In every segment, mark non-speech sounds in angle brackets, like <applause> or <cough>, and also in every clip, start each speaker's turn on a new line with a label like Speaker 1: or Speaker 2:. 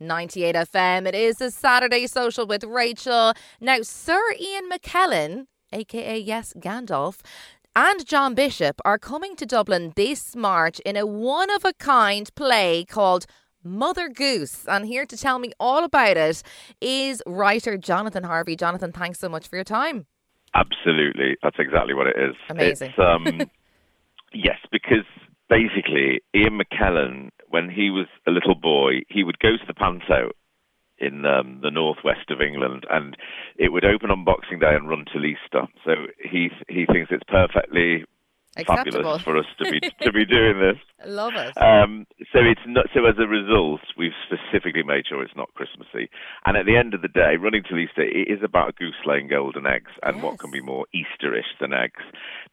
Speaker 1: 98 FM. It is a Saturday social with Rachael. Now, Sir Ian McKellen, aka Yes Gandalf, and John Bishop are coming to Dublin this March in a one of a kind play called Mother Goose. And here to tell me all about it is writer Jonathan Harvey. Jonathan, thanks so much for your time.
Speaker 2: Absolutely. That's exactly what it is.
Speaker 1: Amazing.
Speaker 2: It's, um, <laughs> yes, because basically, Ian McKellen, when he was a little boy, he would go to the panto in um, the northwest of England, and it would open on Boxing Day and run till Easter. So he he thinks it's perfectly
Speaker 1: Acceptable.
Speaker 2: fabulous for us to be <laughs> to be doing this.
Speaker 1: Love it.
Speaker 2: Um, so it's not. So as a result, we've specifically made sure it's not Christmassy. And at the end of the day, running till Easter, it is about a goose laying golden eggs, and what can be more Easterish than eggs?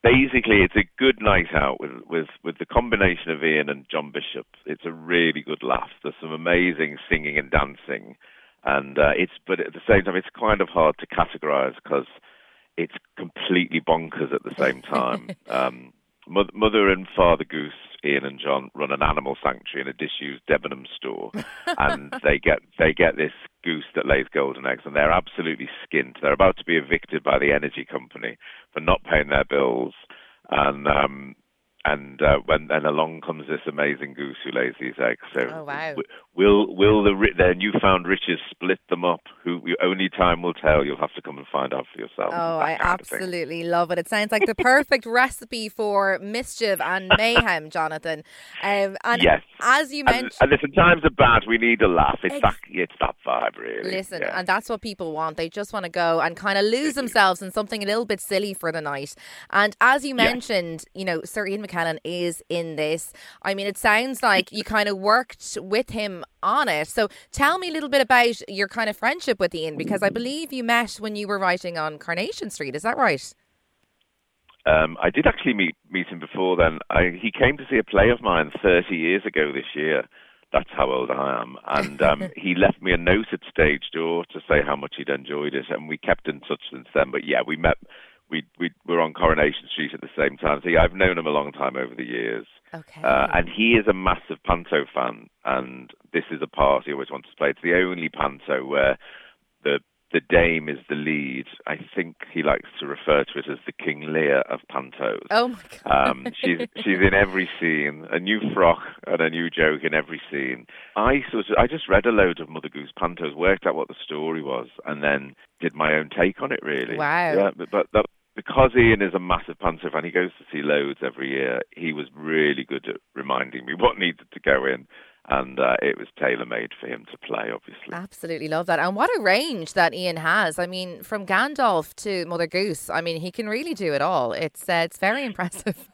Speaker 2: Basically, it's a good night out with with with the combination of Ian and John Bishop. It's a really good laugh. There's some amazing singing and dancing, and uh, it's but at the same time, it's kind of hard to categorise because it's completely bonkers at the same time. <laughs> um, Mother and Father Goose, Ian and John, run an animal sanctuary in a disused Debenham store, <laughs> and they get they get this goose that lays golden eggs, and they're absolutely skint. They're about to be evicted by the energy company for not paying their bills, and um, and uh, when then along comes this amazing goose who lays these eggs. So
Speaker 1: Oh, wow.
Speaker 2: Will will the their newfound riches split them up? Who only time will tell. You'll have to come and find out for yourself.
Speaker 1: Oh, I
Speaker 2: kind of thing.
Speaker 1: absolutely love it. It sounds like the perfect recipe for mischief and <laughs> mayhem, Jonathan. Um, and
Speaker 2: Yes.
Speaker 1: as you mentioned,
Speaker 2: and listen, times are bad. We need a laugh. It's
Speaker 1: Ex-
Speaker 2: that it's that vibe, really.
Speaker 1: Listen,
Speaker 2: Yeah.
Speaker 1: and that's what people want. They just want to go and kind of lose themselves in something a little bit silly for the night. And as you mentioned, you know, Sir Ian McKellen is in this. I mean, it sounds like you kind of worked with him on it. So tell me a little bit about your kind of friendship with Ian, because I believe you met when you were writing on Coronation Street. Is that right?
Speaker 2: Um, I did actually meet meet him before then. I, he came to see a play of mine 30 years ago this year. That's how old I am. And um, <laughs> he left me a note at stage door to say how much he'd enjoyed it, and we kept in touch since then. But yeah, we met. We we were on Coronation Street at the same time. So yeah, I've known him a long time over the years.
Speaker 1: Okay.
Speaker 2: Uh, and he is a massive panto fan, and this is a part he always wants to play. It's the only panto where the the dame is the lead. I think he likes to refer to it as the King Lear of pantos.
Speaker 1: oh my God.
Speaker 2: Um, she's she's in every scene, a new frock and a new joke in every scene. I sort of I just read a load of Mother Goose pantos, worked out what the story was, and then did my own take on it. Really,
Speaker 1: Wow.
Speaker 2: Yeah, but, but that, because Ian is a massive panto fan, he goes to see loads every year. He was really good at reminding me what needed to go in, and uh, it was tailor made for him to play. Obviously,
Speaker 1: Absolutely love that. And what a range that Ian has. I mean, from Gandalf to Mother Goose, I mean, he can really do it all. It's uh, it's very <laughs> impressive.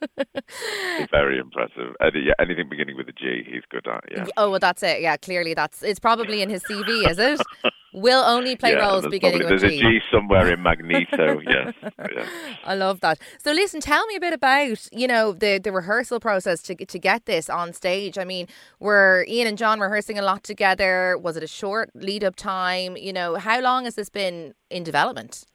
Speaker 2: very impressive. Any, yeah, anything beginning with a G, he's good at. Yeah.
Speaker 1: oh, well, that's it. Yeah, clearly that's it's probably in his CV, is it? <laughs> Will only play
Speaker 2: yeah,
Speaker 1: roles beginning
Speaker 2: probably-
Speaker 1: with
Speaker 2: There's
Speaker 1: G.
Speaker 2: a G somewhere in Magneto. <laughs> yes. yes.
Speaker 1: I love that. So listen, tell me a bit about, you know, the the rehearsal process to to get this on stage. I mean, were Ian and John rehearsing a lot together? Was it a short lead up time? You know, how long has this been in development?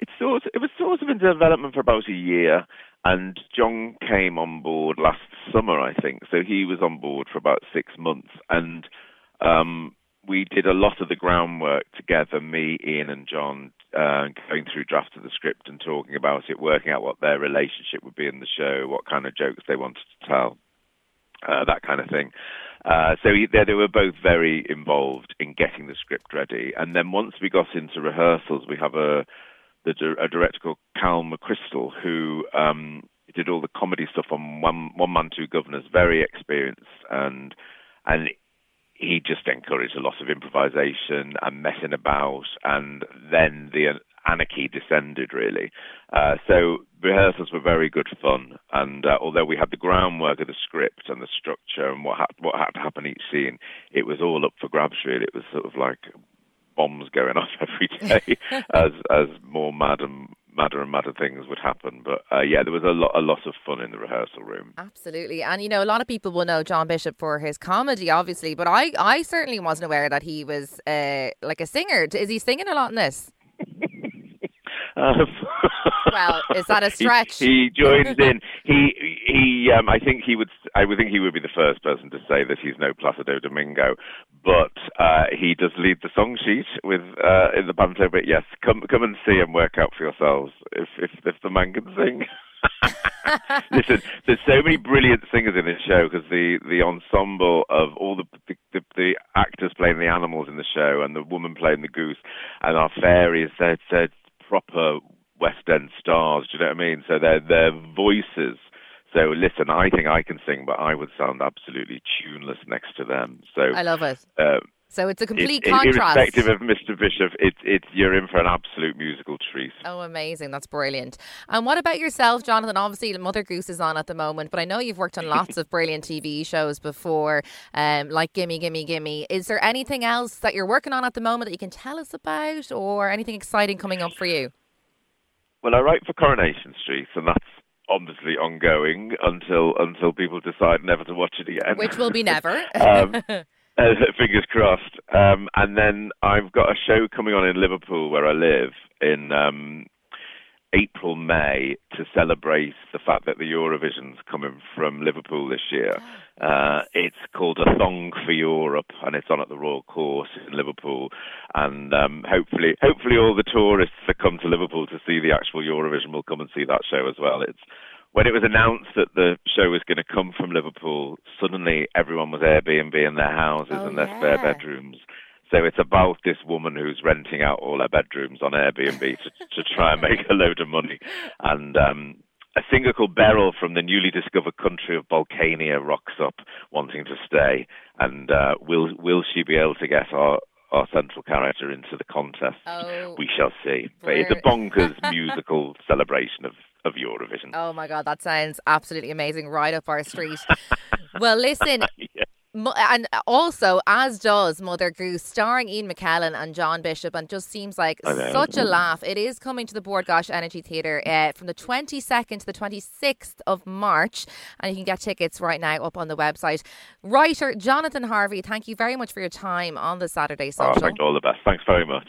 Speaker 2: It sort it was sort of in development for about a year, and John came on board last summer, I think. So he was on board for about six months, and um, we did a lot of the groundwork together. Me, Ian, and John uh, going through drafts of the script and talking about it, working out what their relationship would be in the show, what kind of jokes they wanted to tell. Uh, that kind of thing. Uh, so he, they, they were both very involved in getting the script ready. And then once we got into rehearsals, we have a the a director called Cal McCrystal who um, did all the comedy stuff on One One Man Two Governors, very experienced, and and he just encouraged a lot of improvisation and messing about, and then the anarchy descended really. Uh, so rehearsals were very good fun, and uh, although we had the groundwork of the script and the structure and what had, what had to happen each scene, it was all up for grabs. Really, it was sort of like bombs going <laughs> off every day <laughs> as as more mad and madder and madder things would happen. But uh, yeah, there was a lot a lot of fun in the rehearsal room.
Speaker 1: Absolutely. And you know, a lot of people will know John Bishop for his comedy, obviously, but I, I certainly wasn't aware that he was uh, like a singer. Is he singing a lot in this? <laughs>
Speaker 2: Um,
Speaker 1: Well, is that a <laughs>
Speaker 2: he-
Speaker 1: stretch?
Speaker 2: He, joins in. He he. Um, I think he would. I would think he would be the first person to say that he's no Placido Domingo. But uh, he does lead the song sheet with uh, in the panto. But yes, come come and see and work out for yourselves if if, if the man can sing. <laughs> Listen, there's so many brilliant singers in this show because the the ensemble of all the the, the the, actors playing the animals in the show and the woman playing the goose and our fairies they're, they're proper West End stars. Do you know what I mean? So their their voices. So listen, I think I can sing, but I would sound absolutely tuneless next to them. So
Speaker 1: I love it. Uh, so it's a complete it,
Speaker 2: contrast. Irrespective of Mr. Bishop, it's it's you're in for an absolute musical treat.
Speaker 1: Oh, amazing! That's brilliant. And what about yourself, Jonathan? Obviously, Mother Goose is on at the moment, but I know you've worked on <laughs> lots of brilliant TV shows before, um, like Gimme, Gimme, Gimme. Is there anything else that you're working on at the moment that you can tell us about, or anything exciting coming up for you?
Speaker 2: Well, I write for Coronation Street, and that's obviously ongoing until until people decide never to watch it again.
Speaker 1: Which will be never. <laughs>
Speaker 2: um, <laughs> uh, fingers crossed. Um, and then I've got a show coming on in Liverpool where I live in um, April, May to celebrate the fact that the Eurovision's coming from Liverpool this year. <gasps> Uh, it's called A Thong for Europe, and it's on at the Royal Court in Liverpool. And um, hopefully, hopefully, all the tourists that come to Liverpool to see the actual Eurovision will come and see that show as well. It's when it was announced that the show was going to come from Liverpool, suddenly everyone was Airbnb in their houses
Speaker 1: oh,
Speaker 2: and their
Speaker 1: yeah.
Speaker 2: spare bedrooms. So it's about this woman who's renting out all her bedrooms on Airbnb to, to try and make a load of money. And um, a singer called Beryl from the newly discovered country of Balkania rocks up wanting to stay. And uh, will will she be able to get our our central character into the contest?
Speaker 1: Oh,
Speaker 2: we shall see. But it's a bonkers <laughs> musical celebration of of Eurovision.
Speaker 1: Oh my God, that sounds absolutely amazing, right up our street. well, listen, <laughs> and also as does Mother Goose, starring Ian McKellen and John Bishop, and just seems like such a laugh. It is coming to the Bord Gáis Energy Theatre uh, from the 22nd to the 26th of March, and you can get tickets right now up on the website. Writer Jonathan Harvey, thank you very much for your time on the Saturday Social.
Speaker 2: Oh, all the best. Thanks very much.